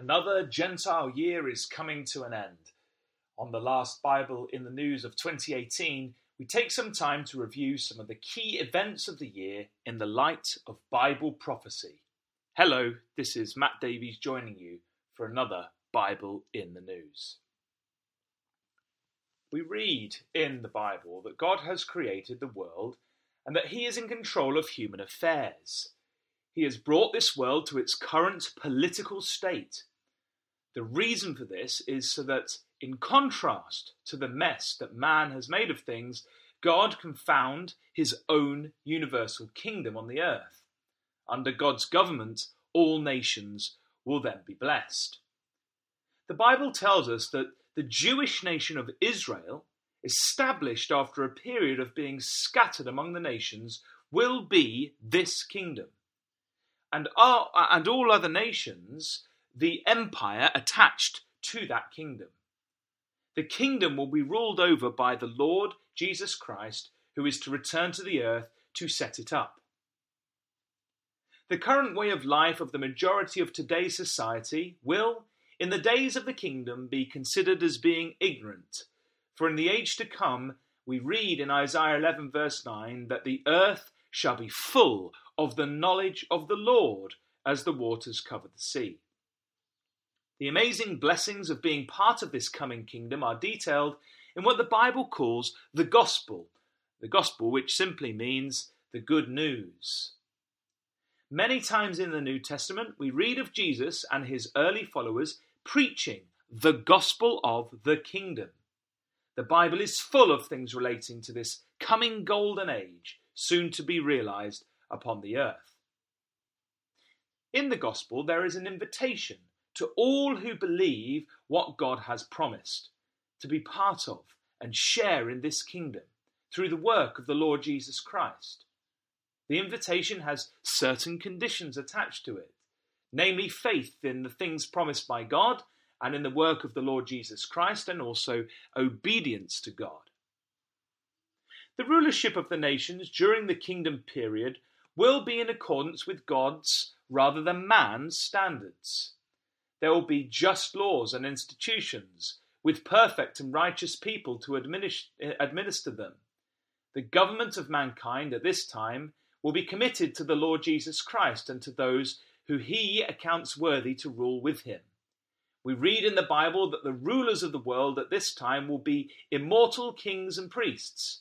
Another Gentile year is coming to an end. On the last Bible in the News of 2018, we take some time to review some of the key events of the year in the light of Bible prophecy. Hello, this is Matt Davies joining you for another Bible in the News. We read in the Bible that God has created the world and that He is in control of human affairs. He has brought this world to its current political state the reason for this is so that, in contrast to the mess that man has made of things, God can found his own universal kingdom on the earth. Under God's government, all nations will then be blessed. The Bible tells us that the Jewish nation of Israel, established after a period of being scattered among the nations, will be this kingdom. And, our, and all other nations the empire attached to that kingdom. The kingdom will be ruled over by the Lord Jesus Christ, who is to return to the earth to set it up. The current way of life of the majority of today's society will, in the days of the kingdom, be considered as being ignorant. For in the age to come, we read in Isaiah 11, verse 9, that the earth shall be full of the knowledge of the Lord as the waters cover the sea. The amazing blessings of being part of this coming kingdom are detailed in what the Bible calls the gospel, the gospel which simply means the good news. Many times in the New Testament, we read of Jesus and his early followers preaching the gospel of the kingdom. The Bible is full of things relating to this coming golden age, soon to be realized upon the earth. In the gospel, there is an invitation to all who believe what God has promised, to be part of and share in this kingdom through the work of the Lord Jesus Christ. The invitation has certain conditions attached to it, namely faith in the things promised by God and in the work of the Lord Jesus Christ, and also obedience to God. The rulership of the nations during the kingdom period will be in accordance with God's rather than man's standards. There will be just laws and institutions with perfect and righteous people to eh, administer them. The government of mankind at this time will be committed to the Lord Jesus Christ and to those who he accounts worthy to rule with him. We read in the Bible that the rulers of the world at this time will be immortal kings and priests,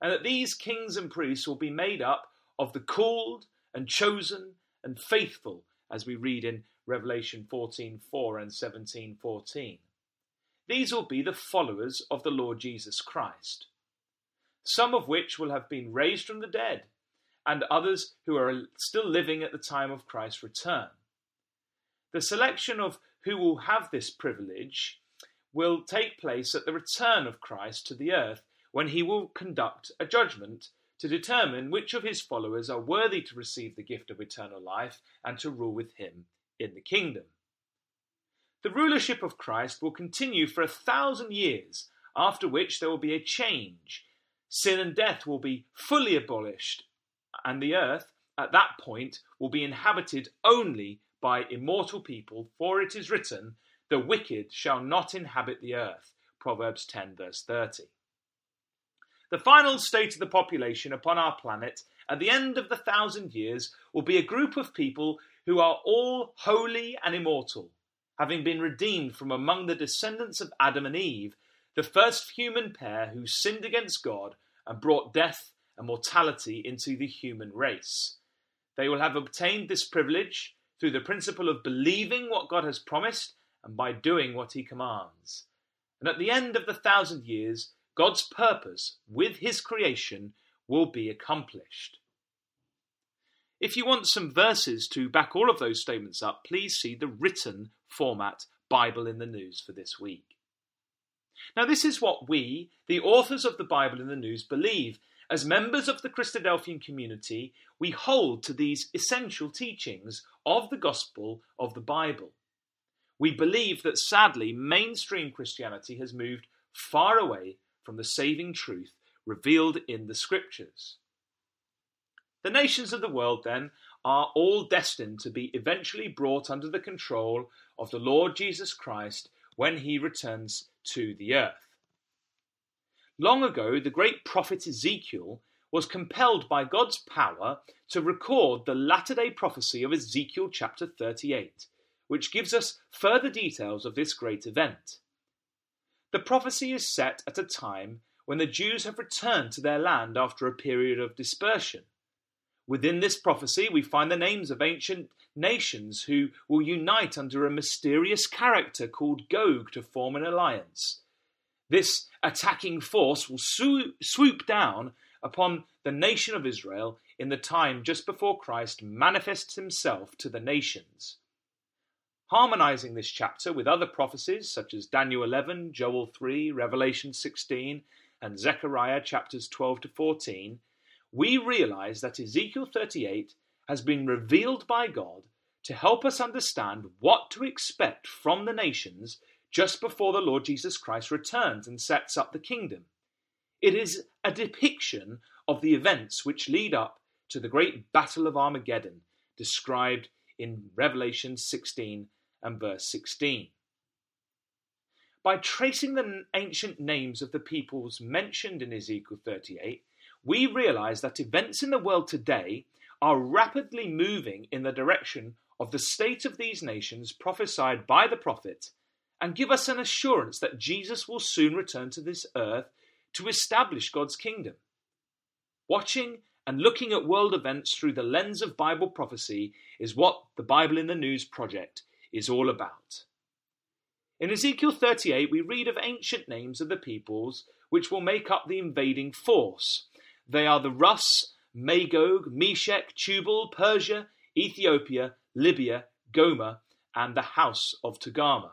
and that these kings and priests will be made up of the called and chosen and faithful, as we read in Revelation 14:4 and 17:14. These will be the followers of the Lord Jesus Christ, some of which will have been raised from the dead, and others who are still living at the time of Christ's return. The selection of who will have this privilege will take place at the return of Christ to the earth when he will conduct a judgment to determine which of his followers are worthy to receive the gift of eternal life and to rule with him in the kingdom. The rulership of Christ will continue for a thousand years, after which there will be a change. Sin and death will be fully abolished, and the earth at that point will be inhabited only by immortal people, for it is written, The wicked shall not inhabit the earth. Proverbs 10, verse 30. The final state of the population upon our planet at the end of the thousand years will be a group of people who are all holy and immortal, having been redeemed from among the descendants of Adam and Eve, the first human pair who sinned against God and brought death and mortality into the human race. They will have obtained this privilege through the principle of believing what God has promised and by doing what he commands. And at the end of the thousand years, God's purpose with his creation will be accomplished. If you want some verses to back all of those statements up, please see the written format Bible in the News for this week. Now, this is what we, the authors of the Bible in the News, believe. As members of the Christadelphian community, we hold to these essential teachings of the gospel of the Bible. We believe that sadly, mainstream Christianity has moved far away from the saving truth revealed in the scriptures. The nations of the world, then, are all destined to be eventually brought under the control of the Lord Jesus Christ when he returns to the earth. Long ago, the great prophet Ezekiel was compelled by God's power to record the latter day prophecy of Ezekiel chapter 38, which gives us further details of this great event. The prophecy is set at a time when the Jews have returned to their land after a period of dispersion. Within this prophecy, we find the names of ancient nations who will unite under a mysterious character called Gog to form an alliance. This attacking force will swoop down upon the nation of Israel in the time just before Christ manifests himself to the nations. Harmonizing this chapter with other prophecies such as Daniel 11, Joel 3, Revelation 16, and Zechariah chapters 12 to 14, we realize that Ezekiel 38 has been revealed by God to help us understand what to expect from the nations just before the Lord Jesus Christ returns and sets up the kingdom. It is a depiction of the events which lead up to the great battle of Armageddon, described in Revelation 16 and verse 16. By tracing the ancient names of the peoples mentioned in Ezekiel 38, we realize that events in the world today are rapidly moving in the direction of the state of these nations prophesied by the prophet and give us an assurance that Jesus will soon return to this earth to establish God's kingdom. Watching and looking at world events through the lens of Bible prophecy is what the Bible in the News project is all about. In Ezekiel 38, we read of ancient names of the peoples which will make up the invading force. They are the Rus, Magog, Meshech, Tubal, Persia, Ethiopia, Libya, Gomer, and the house of Togarmah.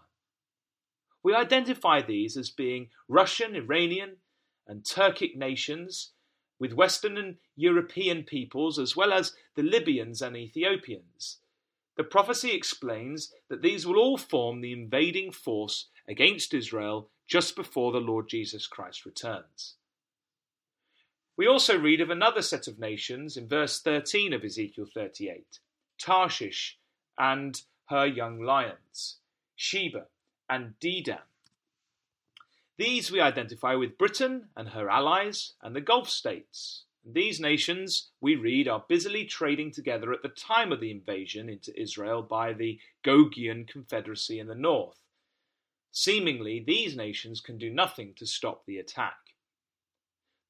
We identify these as being Russian, Iranian, and Turkic nations, with Western and European peoples, as well as the Libyans and Ethiopians. The prophecy explains that these will all form the invading force against Israel just before the Lord Jesus Christ returns. We also read of another set of nations in verse 13 of Ezekiel 38 Tarshish and her young lions, Sheba and Dedan. These we identify with Britain and her allies and the Gulf states. These nations, we read, are busily trading together at the time of the invasion into Israel by the Gogian Confederacy in the north. Seemingly, these nations can do nothing to stop the attack.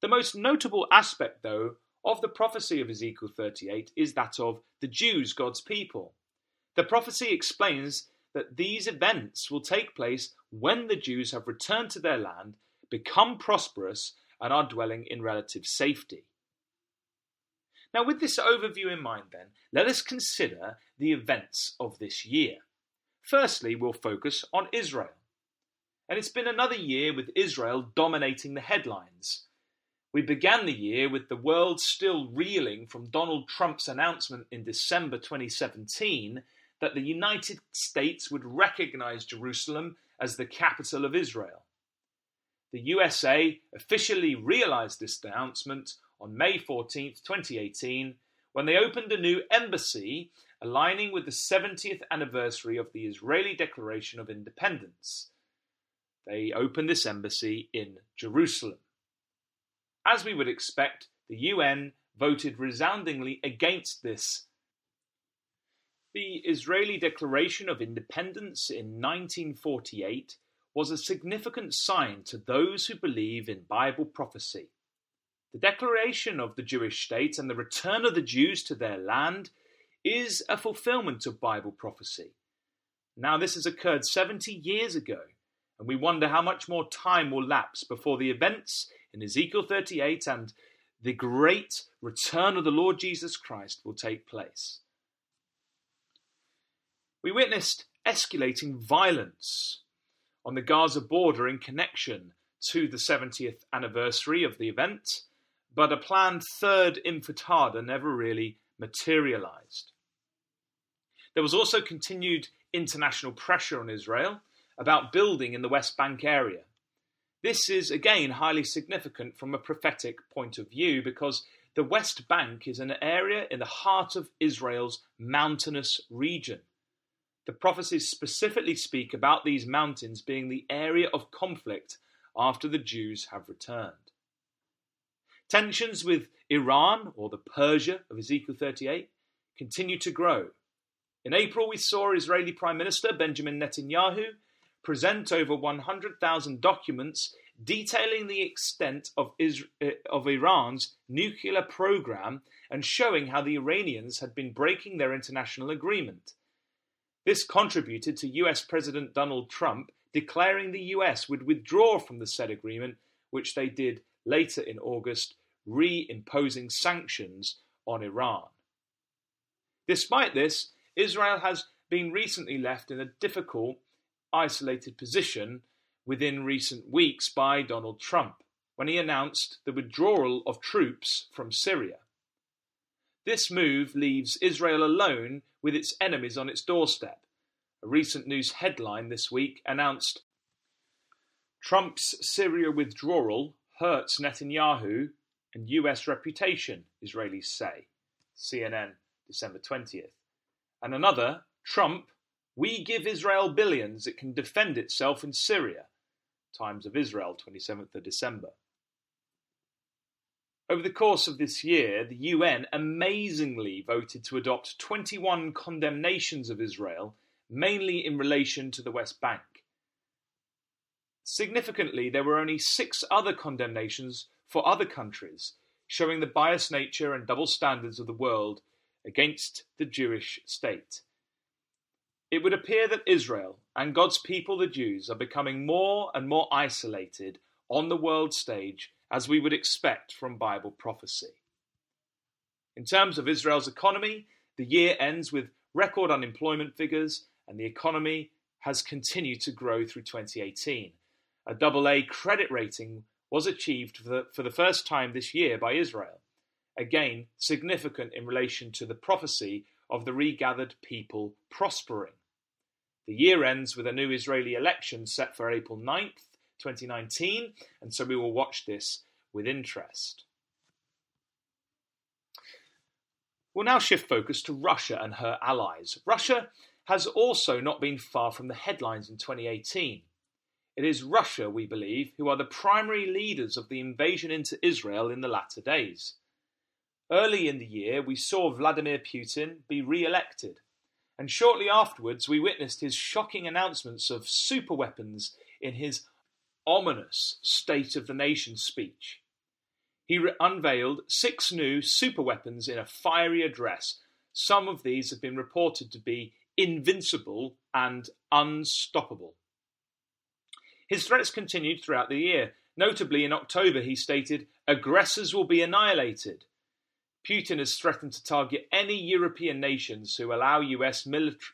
The most notable aspect, though, of the prophecy of Ezekiel 38 is that of the Jews, God's people. The prophecy explains that these events will take place when the Jews have returned to their land, become prosperous, and are dwelling in relative safety. Now, with this overview in mind, then, let us consider the events of this year. Firstly, we'll focus on Israel. And it's been another year with Israel dominating the headlines. We began the year with the world still reeling from Donald Trump's announcement in December 2017 that the United States would recognize Jerusalem as the capital of Israel. The USA officially realized this announcement on May 14, 2018, when they opened a new embassy aligning with the 70th anniversary of the Israeli Declaration of Independence. They opened this embassy in Jerusalem. As we would expect, the UN voted resoundingly against this the Israeli Declaration of Independence in 1948 was a significant sign to those who believe in Bible prophecy. The declaration of the Jewish state and the return of the Jews to their land is a fulfillment of Bible prophecy. Now, this has occurred 70 years ago, and we wonder how much more time will lapse before the events in Ezekiel 38 and the great return of the Lord Jesus Christ will take place we witnessed escalating violence on the Gaza border in connection to the 70th anniversary of the event, but a planned third intifada never really materialized. There was also continued international pressure on Israel about building in the West Bank area. This is again highly significant from a prophetic point of view because the West Bank is an area in the heart of Israel's mountainous region. The prophecies specifically speak about these mountains being the area of conflict after the Jews have returned. Tensions with Iran, or the Persia of Ezekiel 38, continue to grow. In April, we saw Israeli Prime Minister Benjamin Netanyahu present over 100,000 documents detailing the extent of, Israel, uh, of Iran's nuclear program and showing how the Iranians had been breaking their international agreement. This contributed to US President Donald Trump declaring the US would withdraw from the said agreement, which they did later in August, re imposing sanctions on Iran. Despite this, Israel has been recently left in a difficult, isolated position within recent weeks by Donald Trump when he announced the withdrawal of troops from Syria. This move leaves Israel alone with its enemies on its doorstep. A recent news headline this week announced Trump's Syria withdrawal hurts Netanyahu and US reputation, Israelis say. CNN, December 20th. And another, Trump, we give Israel billions, it can defend itself in Syria. Times of Israel, 27th of December. Over the course of this year, the UN amazingly voted to adopt 21 condemnations of Israel, mainly in relation to the West Bank. Significantly, there were only six other condemnations for other countries, showing the biased nature and double standards of the world against the Jewish state. It would appear that Israel and God's people, the Jews, are becoming more and more isolated on the world stage, as we would expect from Bible prophecy. In terms of Israel's economy, the year ends with record unemployment figures, and the economy has continued to grow through 2018. A AA credit rating was achieved for the, for the first time this year by Israel, again significant in relation to the prophecy of the regathered people prospering. The year ends with a new Israeli election set for April 9th, 2019, and so we will watch this with interest. We'll now shift focus to Russia and her allies. Russia has also not been far from the headlines in 2018. It is Russia, we believe, who are the primary leaders of the invasion into Israel in the latter days. Early in the year, we saw Vladimir Putin be re elected, and shortly afterwards, we witnessed his shocking announcements of superweapons in his ominous State of the Nation speech. He re- unveiled six new superweapons in a fiery address. Some of these have been reported to be invincible and unstoppable. His threats continued throughout the year. Notably, in October, he stated, Aggressors will be annihilated. Putin has threatened to target any European nations who allow US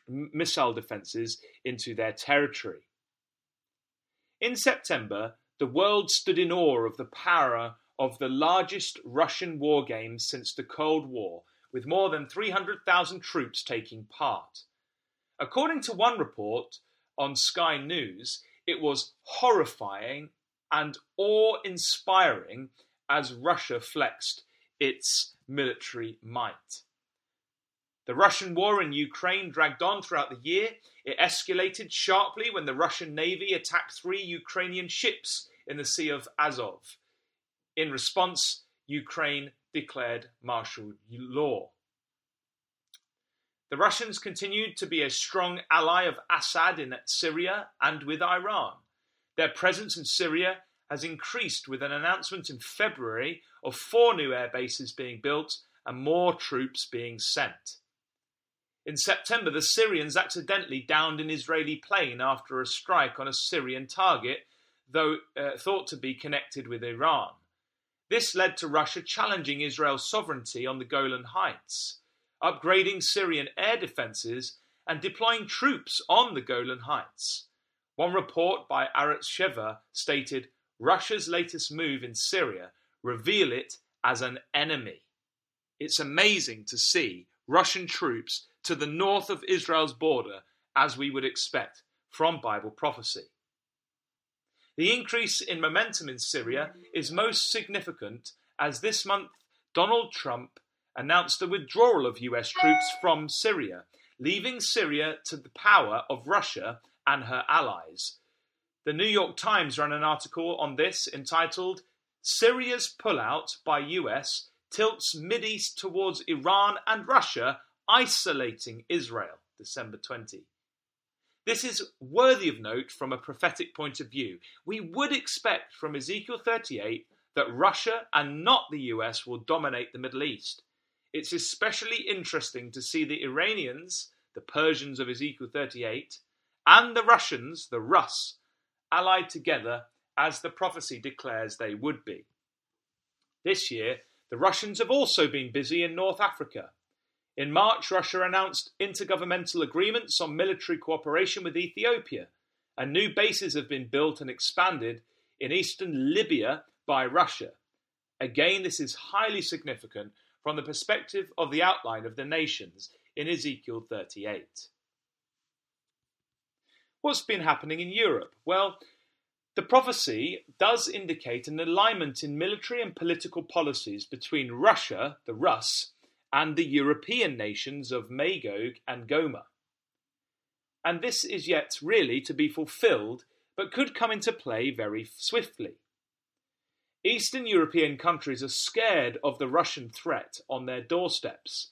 missile defences into their territory. In September, the world stood in awe of the power of the largest Russian war games since the Cold War, with more than 300,000 troops taking part. According to one report on Sky News, it was horrifying and awe inspiring as Russia flexed its military might. The Russian war in Ukraine dragged on throughout the year. It escalated sharply when the Russian Navy attacked three Ukrainian ships in the Sea of Azov. In response, Ukraine declared martial law. The Russians continued to be a strong ally of Assad in Syria and with Iran. Their presence in Syria has increased with an announcement in February of four new air bases being built and more troops being sent. In September, the Syrians accidentally downed an Israeli plane after a strike on a Syrian target, though uh, thought to be connected with Iran. This led to Russia challenging Israel's sovereignty on the Golan Heights, upgrading Syrian air defenses, and deploying troops on the Golan Heights. One report by Arutz Sheva stated Russia's latest move in Syria reveal it as an enemy. It's amazing to see Russian troops to the north of Israel's border as we would expect from Bible prophecy. The increase in momentum in Syria is most significant as this month Donald Trump announced the withdrawal of US troops from Syria, leaving Syria to the power of Russia and her allies. The New York Times ran an article on this entitled Syria's Pullout by US Tilts Mideast towards Iran and Russia, isolating Israel, December 20. This is worthy of note from a prophetic point of view. We would expect from Ezekiel 38 that Russia and not the US will dominate the Middle East. It's especially interesting to see the Iranians, the Persians of Ezekiel 38, and the Russians, the Rus, allied together as the prophecy declares they would be. This year, the Russians have also been busy in North Africa. In March, Russia announced intergovernmental agreements on military cooperation with Ethiopia, and new bases have been built and expanded in eastern Libya by Russia. Again, this is highly significant from the perspective of the outline of the nations in Ezekiel 38. What's been happening in Europe? Well, the prophecy does indicate an alignment in military and political policies between Russia, the Rus, and the European nations of Magog and Gomer. And this is yet really to be fulfilled, but could come into play very swiftly. Eastern European countries are scared of the Russian threat on their doorsteps.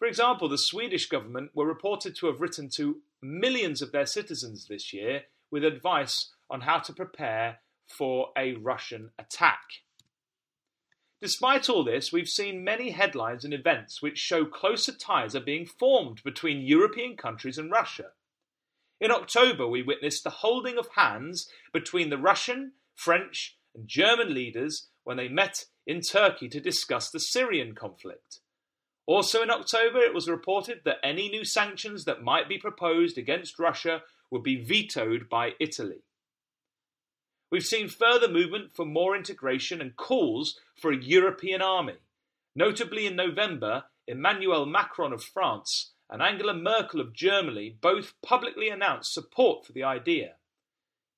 For example, the Swedish government were reported to have written to millions of their citizens this year with advice on how to prepare for a Russian attack. Despite all this, we've seen many headlines and events which show closer ties are being formed between European countries and Russia. In October, we witnessed the holding of hands between the Russian, French, and German leaders when they met in Turkey to discuss the Syrian conflict. Also in October, it was reported that any new sanctions that might be proposed against Russia would be vetoed by Italy. We've seen further movement for more integration and calls for a European army. Notably in November, Emmanuel Macron of France and Angela Merkel of Germany both publicly announced support for the idea.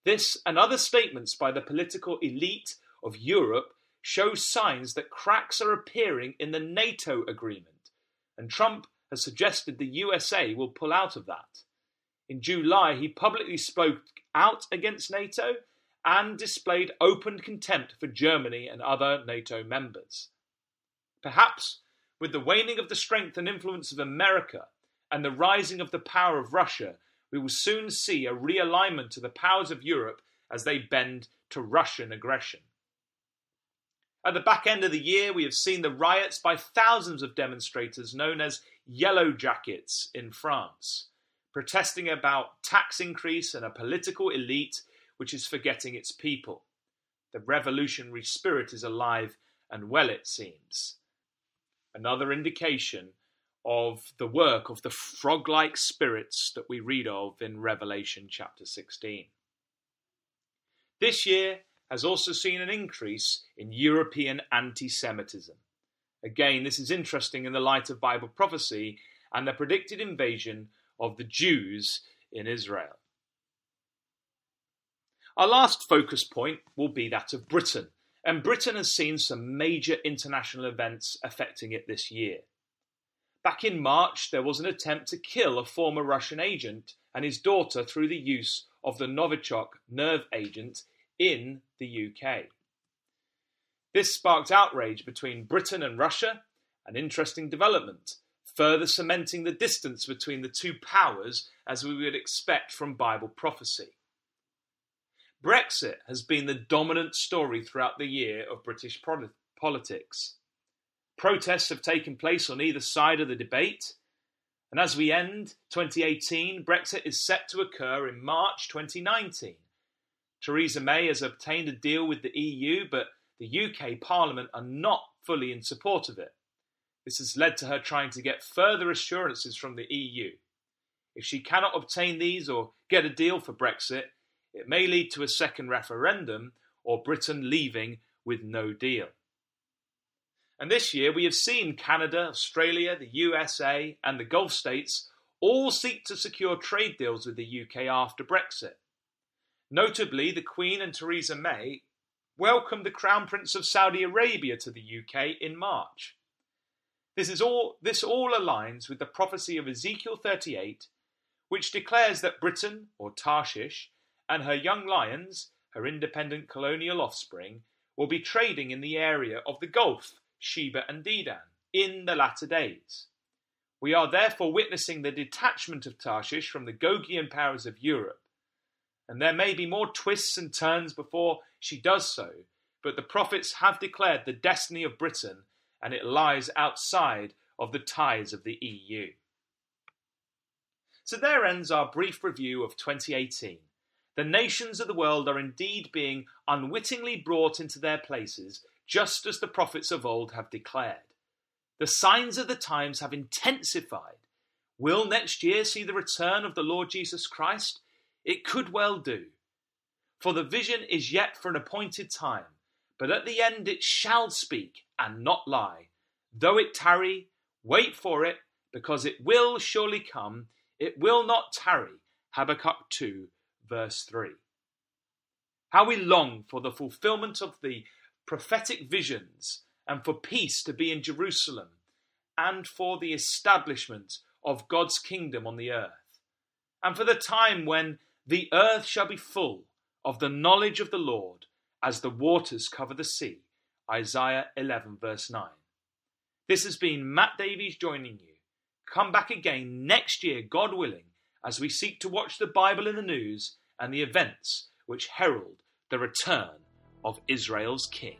This and other statements by the political elite of Europe show signs that cracks are appearing in the NATO agreement, and Trump has suggested the USA will pull out of that. In July, he publicly spoke out against NATO and displayed open contempt for Germany and other NATO members. Perhaps, with the waning of the strength and influence of America and the rising of the power of Russia, we will soon see a realignment to the powers of Europe as they bend to Russian aggression. At the back end of the year, we have seen the riots by thousands of demonstrators known as Yellow Jackets in France, protesting about tax increase and a political elite which is forgetting its people. The revolutionary spirit is alive and well, it seems. Another indication of the work of the frog like spirits that we read of in Revelation chapter 16. This year has also seen an increase in European anti Semitism. Again, this is interesting in the light of Bible prophecy and the predicted invasion of the Jews in Israel. Our last focus point will be that of Britain, and Britain has seen some major international events affecting it this year. Back in March, there was an attempt to kill a former Russian agent and his daughter through the use of the Novichok nerve agent in the UK. This sparked outrage between Britain and Russia, an interesting development, further cementing the distance between the two powers as we would expect from Bible prophecy. Brexit has been the dominant story throughout the year of British politics. Protests have taken place on either side of the debate, and as we end 2018, Brexit is set to occur in March 2019. Theresa May has obtained a deal with the EU, but the UK Parliament are not fully in support of it. This has led to her trying to get further assurances from the EU. If she cannot obtain these or get a deal for Brexit, it may lead to a second referendum or Britain leaving with no deal. And this year we have seen Canada, Australia, the USA, and the Gulf states all seek to secure trade deals with the UK after Brexit. Notably, the Queen and Theresa May welcomed the Crown Prince of Saudi Arabia to the UK in March. This, is all, this all aligns with the prophecy of Ezekiel 38, which declares that Britain, or Tarshish, and her young lions, her independent colonial offspring, will be trading in the area of the Gulf, Sheba and Dedan, in the latter days. We are therefore witnessing the detachment of Tarshish from the Gogian powers of Europe. And there may be more twists and turns before she does so, but the prophets have declared the destiny of Britain and it lies outside of the ties of the EU. So there ends our brief review of 2018. The nations of the world are indeed being unwittingly brought into their places, just as the prophets of old have declared. The signs of the times have intensified. Will next year see the return of the Lord Jesus Christ? It could well do. For the vision is yet for an appointed time, but at the end it shall speak and not lie. Though it tarry, wait for it, because it will surely come, it will not tarry. Habakkuk 2, verse 3. How we long for the fulfillment of the prophetic visions and for peace to be in Jerusalem and for the establishment of God's kingdom on the earth, and for the time when the earth shall be full of the knowledge of the Lord as the waters cover the sea. Isaiah 11, verse 9. This has been Matt Davies joining you. Come back again next year, God willing, as we seek to watch the Bible in the news and the events which herald the return of Israel's King.